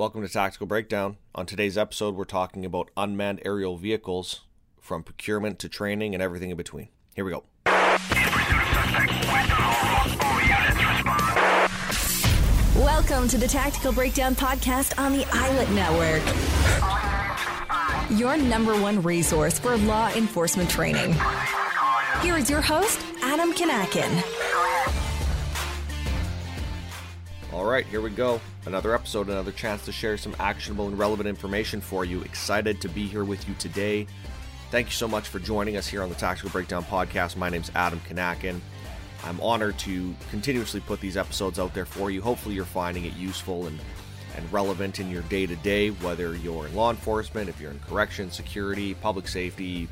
Welcome to Tactical Breakdown. On today's episode, we're talking about unmanned aerial vehicles from procurement to training and everything in between. Here we go. Welcome to the Tactical Breakdown Podcast on the ILET Network. Your number one resource for law enforcement training. Here is your host, Adam Kanakin. All right, here we go. Another episode, another chance to share some actionable and relevant information for you. Excited to be here with you today. Thank you so much for joining us here on the Tactical Breakdown Podcast. My name's Adam Kanakin. I'm honored to continuously put these episodes out there for you. Hopefully, you're finding it useful and, and relevant in your day to day, whether you're in law enforcement, if you're in correction, security, public safety,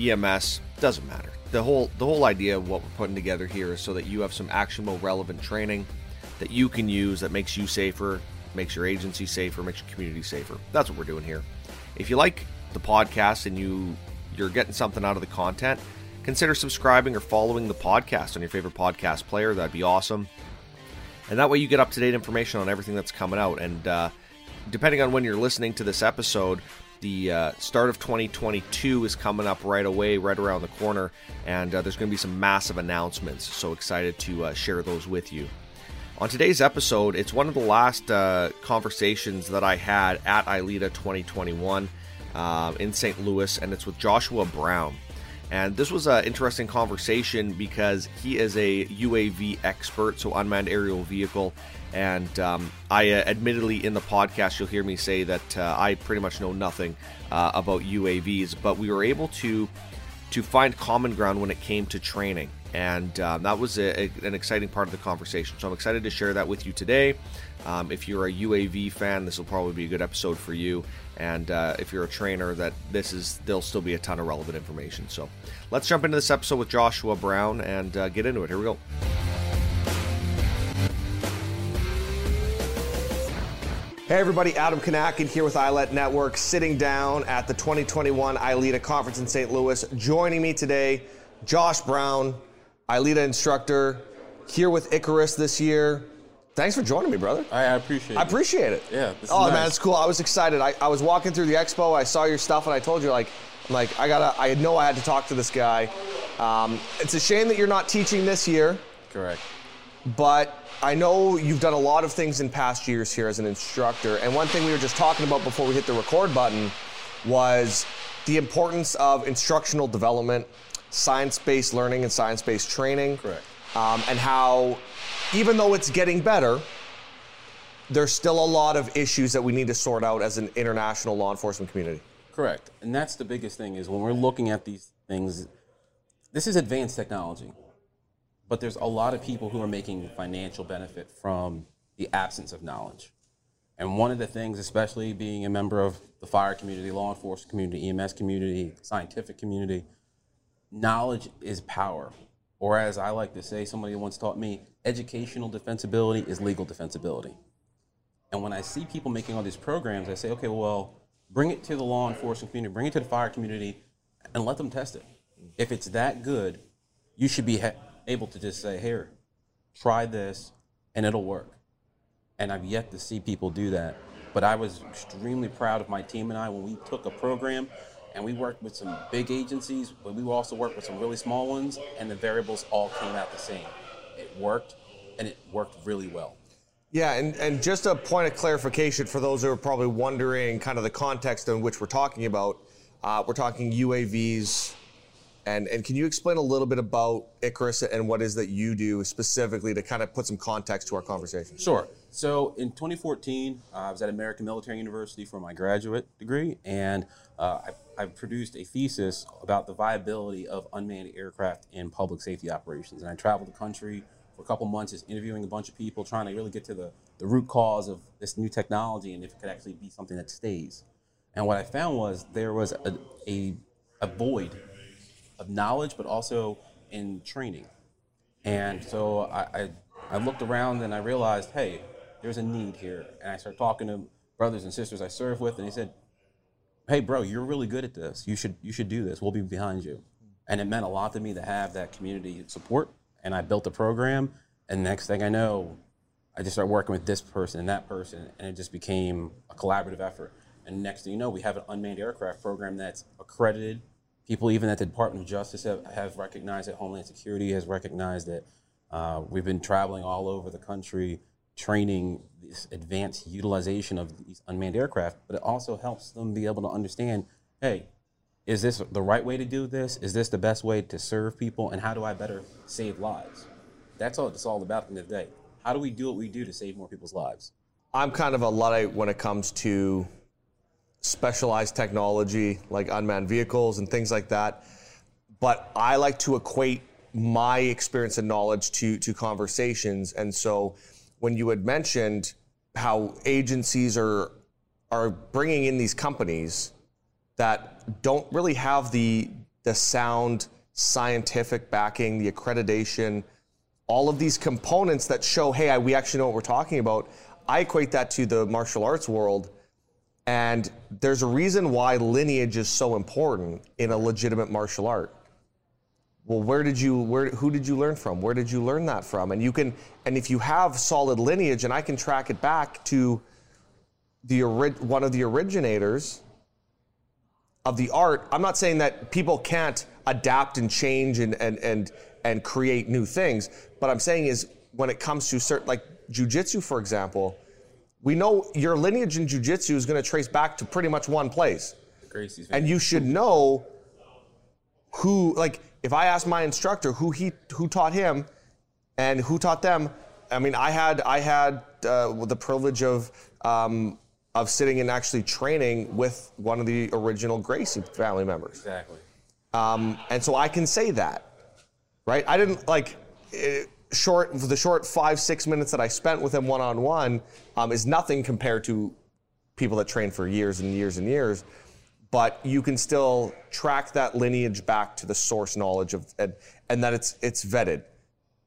EMS, doesn't matter. The whole the whole idea of what we're putting together here is so that you have some actionable, relevant training that you can use that makes you safer, makes your agency safer, makes your community safer. That's what we're doing here. If you like the podcast and you you're getting something out of the content, consider subscribing or following the podcast on your favorite podcast player. That'd be awesome. And that way you get up to date information on everything that's coming out. And uh, depending on when you're listening to this episode, the uh, start of 2022 is coming up right away, right around the corner, and uh, there's going to be some massive announcements. So excited to uh, share those with you. On today's episode, it's one of the last uh, conversations that I had at ILEETA 2021 uh, in St. Louis, and it's with Joshua Brown. And this was an interesting conversation because he is a UAV expert, so unmanned aerial vehicle. And um, I uh, admittedly, in the podcast, you'll hear me say that uh, I pretty much know nothing uh, about UAVs, but we were able to to find common ground when it came to training. And um, that was a, a, an exciting part of the conversation. So I'm excited to share that with you today. Um, if you're a UAV fan, this will probably be a good episode for you. And uh, if you're a trainer, that this is there'll still be a ton of relevant information. So let's jump into this episode with Joshua Brown and uh, get into it. Here we go. Hey everybody, Adam Kanakin here with ILET Network, sitting down at the 2021 ILEETA conference in St. Louis. Joining me today, Josh Brown, ILEETA instructor, here with Icarus this year. Thanks for joining me, brother. I, I appreciate it. I appreciate it. Yeah. Oh nice. man, it's cool. I was excited. I, I was walking through the expo. I saw your stuff, and I told you like, like I gotta. I know I had to talk to this guy. Um, it's a shame that you're not teaching this year, Correct. but I know you've done a lot of things in past years here as an instructor. And one thing we were just talking about before we hit the record button was the importance of instructional development, science-based learning, and science-based training. Correct. Um, and how, even though it's getting better, there's still a lot of issues that we need to sort out as an international law enforcement community. Correct. And that's the biggest thing is when we're looking at these things, this is advanced technology. But there's a lot of people who are making financial benefit from the absence of knowledge. And one of the things, especially being a member of the fire community, law enforcement community, EMS community, scientific community, knowledge is power. Or as I like to say, somebody once taught me, educational defensibility is legal defensibility. And when I see people making all these programs, I say, okay, well, bring it to the law enforcement community, bring it to the fire community, and let them test it. If it's that good, you should be ha- able to just say, here, try this, and it'll work. And I've yet to see people do that. But I was extremely proud of my team and I when we took a program and we worked with some big agencies, but we also worked with some really small ones, and the variables all came out the same. It worked, and it worked really well. Yeah, and, and just a point of clarification for those who are probably wondering kind of the context in which we're talking about. Uh, we're talking UAVs, and, and can you explain a little bit about Icarus and what it is that you do specifically to kind of put some context to our conversation? Sure. So in 2014, uh, I was at American Military University for my graduate degree, and uh, I, I produced a thesis about the viability of unmanned aircraft in public safety operations. And I traveled the country for a couple months, just interviewing a bunch of people, trying to really get to the, the root cause of this new technology and if it could actually be something that stays. And what I found was there was a, a, a void of knowledge, but also in training. And so I, I, I looked around and I realized, hey, there's a need here. And I started talking to brothers and sisters I serve with, and they said, hey, bro, you're really good at this. You should, you should do this. We'll be behind you. And it meant a lot to me to have that community support. And I built a program, and next thing I know, I just started working with this person and that person, and it just became a collaborative effort. And next thing you know, we have an unmanned aircraft program that's accredited. People, even at the Department of Justice, have, have recognized it. Homeland Security has recognized it. Uh, we've been traveling all over the country training this advanced utilization of these unmanned aircraft, but it also helps them be able to understand hey, is this the right way to do this? Is this the best way to serve people? And how do I better save lives? That's all it's all about at the end of the day. How do we do what we do to save more people's lives? I'm kind of a Luddite when it comes to specialized technology like unmanned vehicles and things like that. But I like to equate my experience and knowledge to, to conversations. And so when you had mentioned how agencies are, are bringing in these companies that don't really have the, the sound scientific backing, the accreditation, all of these components that show, hey, I, we actually know what we're talking about. I equate that to the martial arts world. And there's a reason why lineage is so important in a legitimate martial art. Well, where did you where who did you learn from? Where did you learn that from? And you can and if you have solid lineage and I can track it back to the one of the originators of the art, I'm not saying that people can't adapt and change and and and and create new things, but I'm saying is when it comes to certain like jujitsu, for example, we know your lineage in jujitsu is going to trace back to pretty much one place. Gracie's and you should know who like if I ask my instructor who he who taught him and who taught them, I mean, I had I had uh, the privilege of um, of sitting and actually training with one of the original Gracie family members. Exactly. Um, and so I can say that, right? I didn't like it, short the short five six minutes that I spent with him one on one is nothing compared to people that train for years and years and years but you can still track that lineage back to the source knowledge of and, and that it's it's vetted.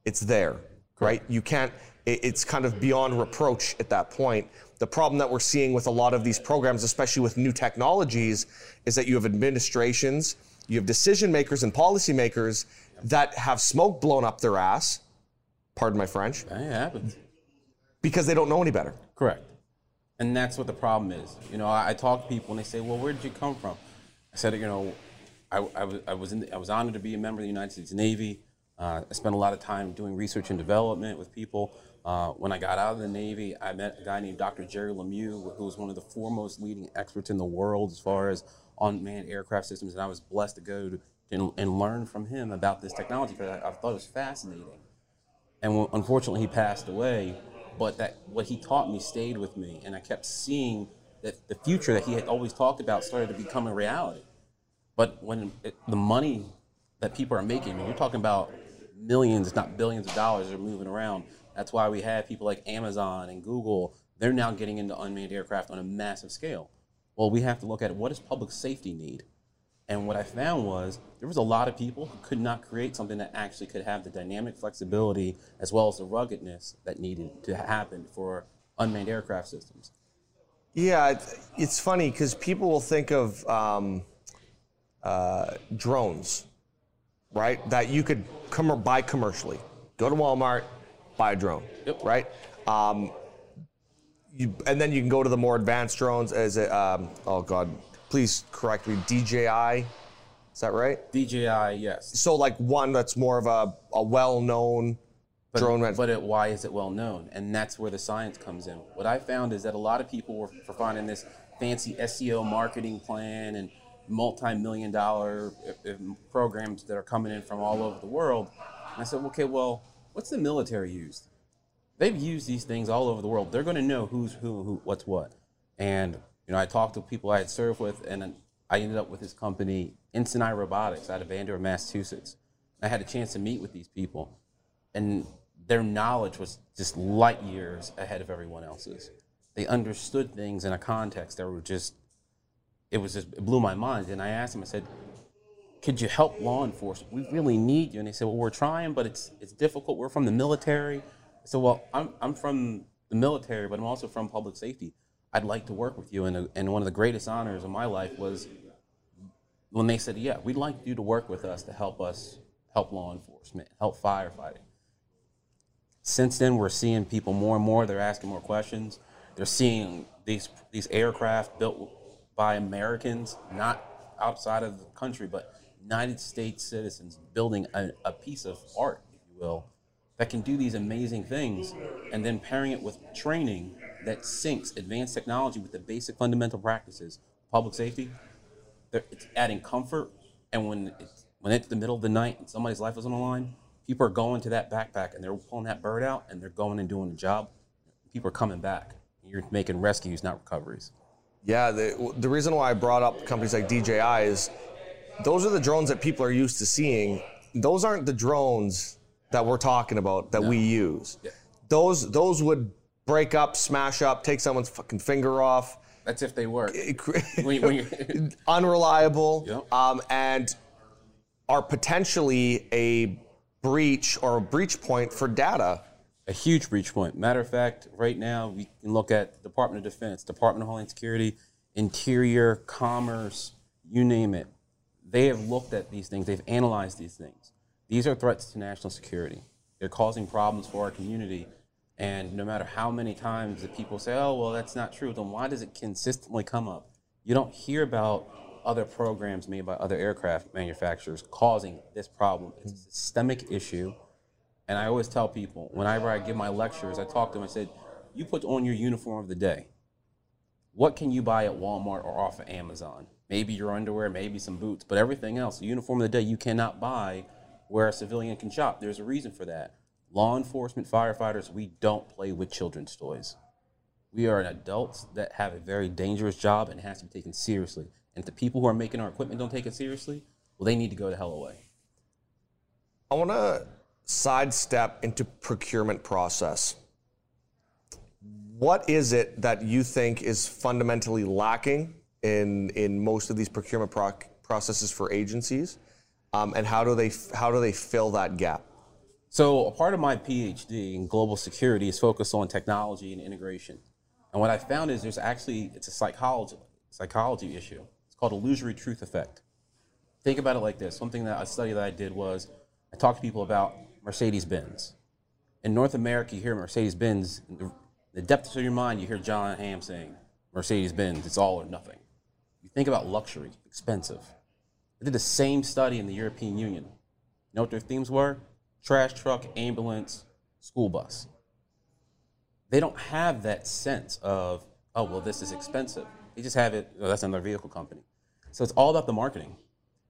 It's there right? You can't it, it's kind of beyond reproach at that point. The problem that we're seeing with a lot of these programs especially with new technologies is that you have administrations you have decision makers and policymakers that have smoke blown up their ass pardon my french It happens. because they don't know any better. Correct. And that's what the problem is. You know, I, I talk to people and they say, "Well, where did you come from?" I said, "You know, I, I was I was, the, I was honored to be a member of the United States Navy. Uh, I spent a lot of time doing research and development with people. Uh, when I got out of the Navy, I met a guy named Dr. Jerry Lemieux, who was one of the foremost leading experts in the world as far as unmanned aircraft systems, and I was blessed to go to, and, and learn from him about this technology because I, I thought it was fascinating. And unfortunately, he passed away but that what he taught me stayed with me, and I kept seeing that the future that he had always talked about started to become a reality. But when it, the money that people are making, when you're talking about millions, not billions of dollars are moving around, that's why we have people like Amazon and Google. They're now getting into unmanned aircraft on a massive scale. Well, we have to look at what does public safety need? And what I found was there was a lot of people who could not create something that actually could have the dynamic flexibility as well as the ruggedness that needed to happen for unmanned aircraft systems. Yeah, it's funny because people will think of um, uh, drones, right? That you could com- buy commercially. Go to Walmart, buy a drone, Yep. right? Um, you, and then you can go to the more advanced drones as a, um, oh God, please correct me, DJI. Is that right? DJI, yes. So like one that's more of a, a well-known But, drone. man- but it, why is it well known? And that's where the science comes in. What I found is that a lot of people were for finding this fancy SEO marketing plan and multi-million dollar uh, uh, programs that are coming in from all over the world. And I said, okay, well, what's the military used? They've used these things all over the world. They're going to know who's who, who, what's what. And you know, I talked to people I had served with, and I ended up with this company, Instant Robotics, out of Andover, Massachusetts. I had a chance to meet with these people, and their knowledge was just light years ahead of everyone else's. They understood things in a context that were just, it was just, it blew my mind. And I asked them, I said, could you help law enforcement? We really need you. And they said, well, we're trying, but it's, it's difficult. We're from the military. I said, well, I'm, I'm from the military, but I'm also from public safety. I'd like to work with you. And, and one of the greatest honors of my life was when they said, yeah, we'd like you to work with us to help us help law enforcement, help firefighting. Since then, we're seeing people more and more. They're asking more questions. They're seeing these these aircraft built by Americans, not outside of the country, but United States citizens building a, a piece of art, if you will, that can do these amazing things, and then pairing it with training that syncs advanced technology with the basic fundamental practices, public safety. It's adding comfort, and when it's when it's the middle of the night and somebody's life is on the line, people are going to that backpack and they're pulling that bird out and they're going and doing the job. People are coming back. You're making rescues, not recoveries. Yeah, the, the reason why I brought up companies like DJI is those are the drones that people are used to seeing. Those aren't the drones that we're talking about that no. we use. Yeah. Those those would break up, smash up, take someone's fucking finger off. That's if they work. when, when unreliable, yep. um, and are potentially a breach or a breach point for data. A huge breach point. Matter of fact, right now we can look at Department of Defense, Department of Homeland Security, Interior, Commerce, you name it. They have looked at these things. They've analyzed these things. These are threats to national security. They're causing problems for our community. And no matter how many times that people say, oh, well, that's not true, then why does it consistently come up? You don't hear about other programs made by other aircraft manufacturers causing this problem. It's a systemic issue. And I always tell people, whenever I give my lectures, I talk to them, I said, you put on your uniform of the day. What can you buy at Walmart or off of Amazon? Maybe your underwear, maybe some boots, but everything else, the uniform of the day, you cannot buy where a civilian can shop. There's a reason for that. Law enforcement, firefighters, we don't play with children's toys. We are adults that have a very dangerous job and has to be taken seriously. And if the people who are making our equipment don't take it seriously, well, they need to go to hell away. I want to sidestep into procurement process. What is it that you think is fundamentally lacking in in most of these procurement pro- processes for agencies, um, and how do they how do they fill that gap? So, a part of my PhD in global security is focused on technology and integration. And what I found is there's actually it's a psychology psychology issue. It's called illusory truth effect. Think about it like this. Something that a study that I did was I talked to people about Mercedes Benz. In North America, you hear Mercedes Benz. In the depths of your mind, you hear Jon Hamm saying, Mercedes Benz, it's all or nothing. You think about luxury, expensive. I did the same study in the European Union. You know what their themes were? Trash truck, ambulance, school bus. They don't have that sense of, oh, well, this is expensive. They just have it. Oh, that's another vehicle company. So it's all about the marketing,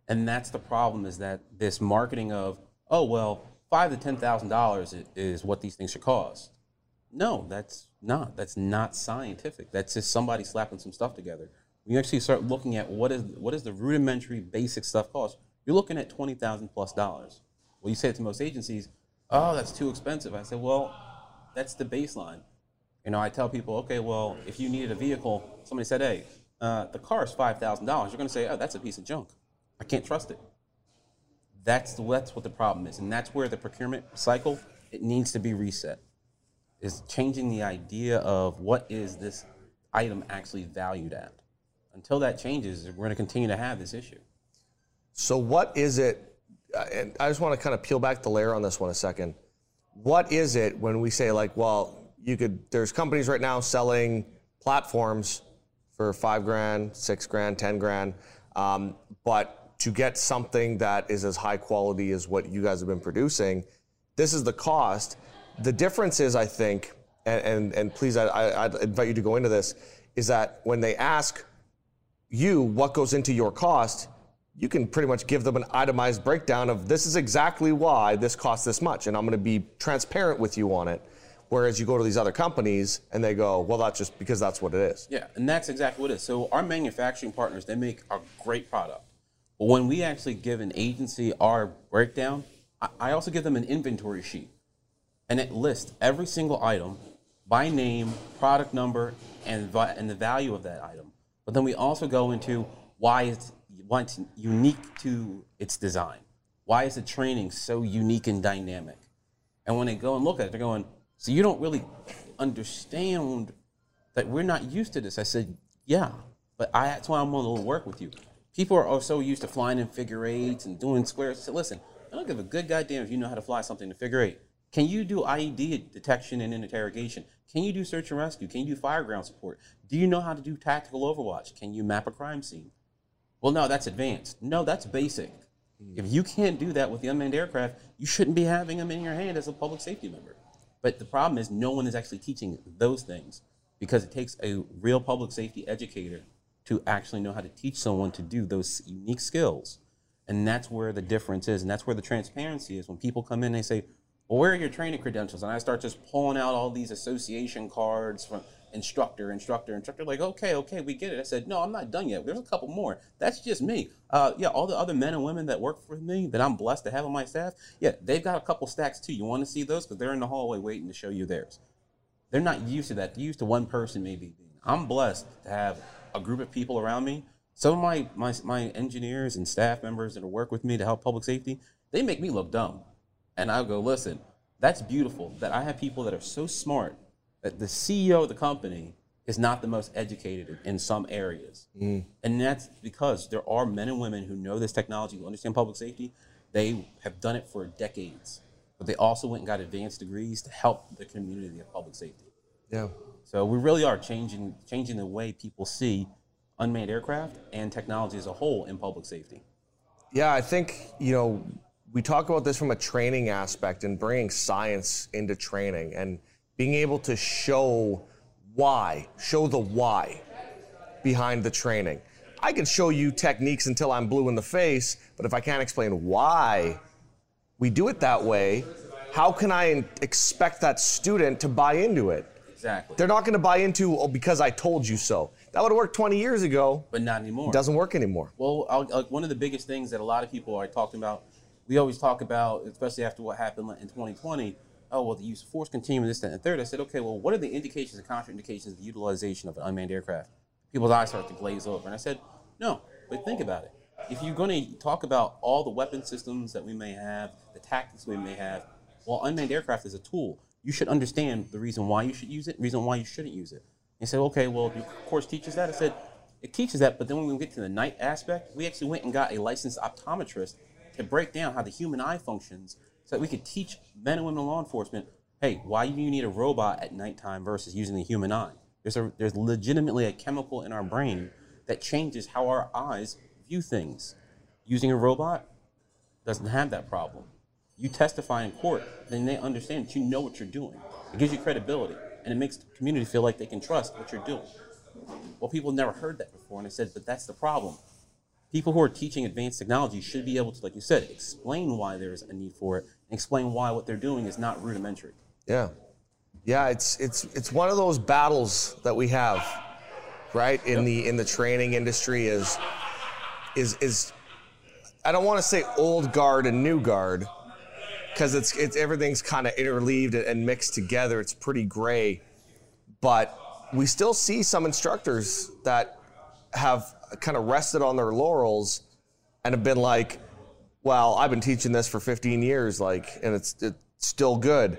and that's the problem. Is that this marketing of oh well, five to ten thousand dollars is what these things should cost. No, that's not. That's not scientific. That's just somebody slapping some stuff together. When you actually start looking at what is what is the rudimentary basic stuff cost, you're looking at twenty thousand plus dollars. Well, you say it to most agencies, oh, that's too expensive. I said, well, that's the baseline. You know, I tell people, okay, well, if you needed a vehicle, somebody said, hey, uh, the car is five thousand dollars. You're going to say, oh, that's a piece of junk. I can't trust it. That's the, that's what the problem is, and that's where the procurement cycle it needs to be reset. Is changing the idea of what is this item actually valued at. Until that changes, we're going to continue to have this issue. So, what is it? And I just want to kind of peel back the layer on this one a second. What is it when we say like, well, you could there's companies right now selling platforms for five grand, six grand, ten grand, um, but to get something that is as high quality as what you guys have been producing, this is the cost. The difference is, I think, and and, and please, I, I, I'd invite you to go into this, is that when they ask you what goes into your cost, you can pretty much give them an itemized breakdown of this is exactly why this costs this much, and I'm going to be transparent with you on it. Whereas you go to these other companies and they go, well, that's just because that's what it is. Yeah, and that's exactly what it is. So our manufacturing partners, they make a great product. But when we actually give an agency our breakdown, I also give them an inventory sheet. And it lists every single item by name, product number, and, and the value of that item. But then we also go into why it's, why it's unique to its design. Why is the training so unique and dynamic? And when they go and look at it, they're going, so you don't really understand that we're not used to this. I said, yeah, but I, that's why I'm willing to work with you. People are so used to flying in figure eights and doing squares. Said, listen, I don't give a good goddamn if you know how to fly something in figure eight. Can you do IED detection and interrogation? Can you do search and rescue? Can you do fire ground support? Do you know how to do tactical overwatch? Can you map a crime scene? Well, no, that's advanced. No, that's basic. Hmm. If you can't do that with the unmanned aircraft, you shouldn't be having them in your hand as a public safety member. But the problem is, no one is actually teaching those things because it takes a real public safety educator to actually know how to teach someone to do those unique skills. And that's where the difference is. And that's where the transparency is. When people come in, they say, Well, where are your training credentials? And I start just pulling out all these association cards from instructor, instructor, instructor. Like, okay, okay, we get it. I said, No, I'm not done yet. There's a couple more. That's just me. Uh, yeah, all the other men and women that work for me that I'm blessed to have on my staff, yeah, they've got a couple stacks too. You want to see those? Because they're in the hallway waiting to show you theirs. They're not used to that. They're used to one person maybe. I'm blessed to have a group of people around me. Some of my, my, my engineers and staff members that work with me to help public safety, they make me look dumb. And I'll go, listen, that's beautiful that I have people that are so smart that the CEO of the company is not the most educated in some areas. Mm. And that's because there are men and women who know this technology, who understand public safety. They have done it for decades. But they also went and got advanced degrees to help the community of public safety. Yeah. So we really are changing changing the way people see unmanned aircraft and technology as a whole in public safety. Yeah, I think, you know, we talk about this from a training aspect and bringing science into training and being able to show why, show the why behind the training. I can show you techniques until I'm blue in the face, but if I can't explain why we do it that way, how can I expect that student to buy into it? Exactly. They're not going to buy into oh, because I told you so. That would have worked 20 years ago. but not anymore. It doesn't work anymore. Well, I'll, one of the biggest things that a lot of people are talking about, we always talk about, especially after what happened in 2020. Oh well, the use of force continuum, this, that, and third. I said, okay, well, what are the indications and contraindications of the utilization of an unmanned aircraft? People's eyes start to glaze over, and I said, no, but think about it. If you're going to talk about all the weapon systems that we may have, the tactics we may have, well, unmanned aircraft is a tool. You should understand the reason why you should use it, reason why you shouldn't use it. And said, okay, well, your course teaches that. I said, it teaches that, but then when we get to the night aspect, we actually went and got a licensed optometrist to break down how the human eye functions so that we could teach men and women in law enforcement, hey, why do you need a robot at nighttime versus using the human eye? There's, a, there's legitimately a chemical in our brain that changes how our eyes view things. Using a robot doesn't have that problem. You testify in court, then they understand that you know what you're doing. It gives you credibility, and it makes the community feel like they can trust what you're doing. Well, people never heard that before, and I said, but that's the problem. People who are teaching advanced technology should be able to, like you said, explain why there's a need for it, and explain why what they're doing is not rudimentary. Yeah. Yeah, it's it's it's one of those battles that we have, right? In the in the training industry is is is I don't want to say old guard and new guard because it's it's everything's kind of interleaved and mixed together. It's pretty gray. But we still see some instructors that have kind of rested on their laurels and have been like, well, I've been teaching this for 15 years, like, and it's, it's still good.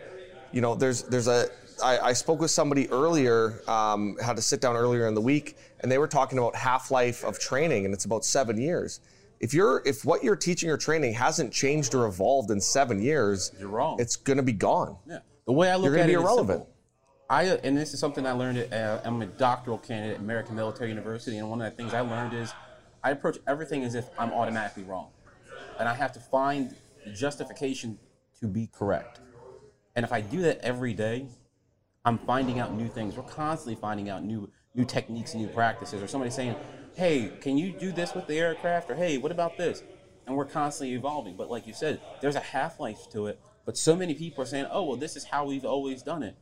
You know, there's there's a I, I spoke with somebody earlier, um, had to sit down earlier in the week, and they were talking about half life of training, and it's about seven years. If you're if what you're teaching or training hasn't changed or evolved in seven years, You're wrong. It's gonna be gone. Yeah. The way I look You're gonna at be it is irrelevant. I and this is something I learned. At, uh, I'm a doctoral candidate at American Military University, and one of the things I learned is I approach everything as if I'm automatically wrong, and I have to find justification to be correct. And if I do that every day, I'm finding out new things. We're constantly finding out new new techniques, and new practices, or somebody saying, "Hey, can you do this with the aircraft?" or "Hey, what about this?" And we're constantly evolving. But like you said, there's a half life to it. But so many people are saying, "Oh, well, this is how we've always done it."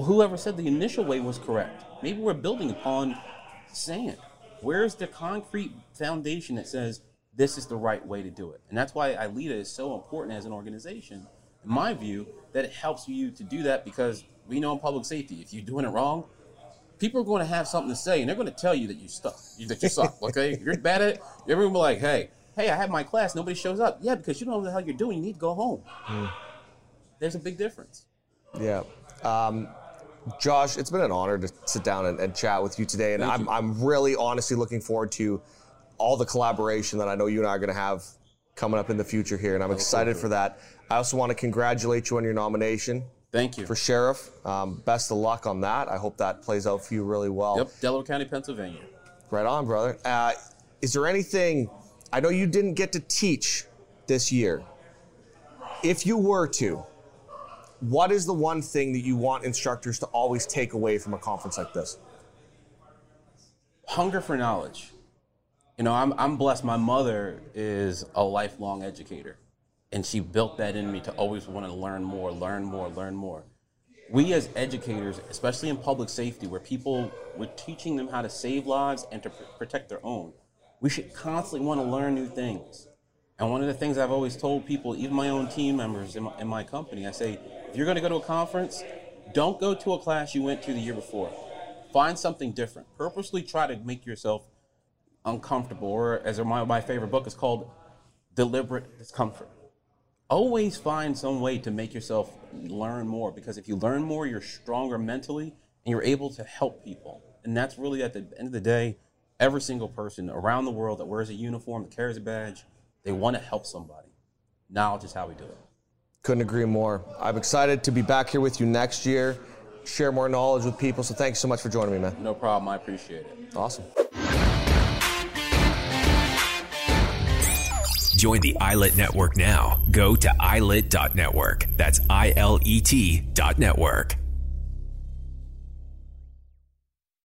Well, whoever said the initial way was correct? Maybe we're building upon sand. Where's the concrete foundation that says this is the right way to do it? And that's why ILEETA is so important as an organization, in my view, that it helps you to do that because we know in public safety, if you're doing it wrong, people are going to have something to say and they're going to tell you that you suck, that you suck. Okay, if you're bad at it, everyone will be like, "Hey, hey, I have my class, nobody shows up." Yeah, because you don't know what the hell you're doing. You need to go home. There's a big difference. Yeah. Um, Josh, it's been an honor to sit down and, and chat with you today, and I'm, you. I'm really honestly looking forward to all the collaboration that I know you and I are going to have coming up in the future here, and I'm excited for that. I also want to congratulate you on your nomination Thank you. for sheriff. Um, best of luck on that. I hope that plays out for you really well. Yep, Delaware County, Pennsylvania. Right on, brother. Uh, is there anything? I know you didn't get to teach this year. If you were to, what is the one thing that you want instructors to always take away from a conference like this? Hunger for knowledge. You know, I'm, I'm blessed. My mother is a lifelong educator, and she built that in me to always want to learn more, learn more, learn more. We as educators, especially in public safety, where people, we're teaching them how to save lives and to pr- protect their own, we should constantly want to learn new things. And one of the things I've always told people, even my own team members in my, in my company, I say, if you're going to go to a conference, don't go to a class you went to the year before. Find something different. Purposely try to make yourself uncomfortable, or as my, my favorite book is called, Deliberate Discomfort. Always find some way to make yourself learn more because if you learn more, you're stronger mentally and you're able to help people. And that's really at the end of the day, every single person around the world that wears a uniform, that carries a badge, they want to help somebody. Knowledge is how we do it. Couldn't agree more. I'm excited to be back here with you next year, share more knowledge with people. So thanks so much for joining me, man. No problem. I appreciate it. Awesome. Join the iLet Network now. Go to ilet.network. That's I L E T dot network.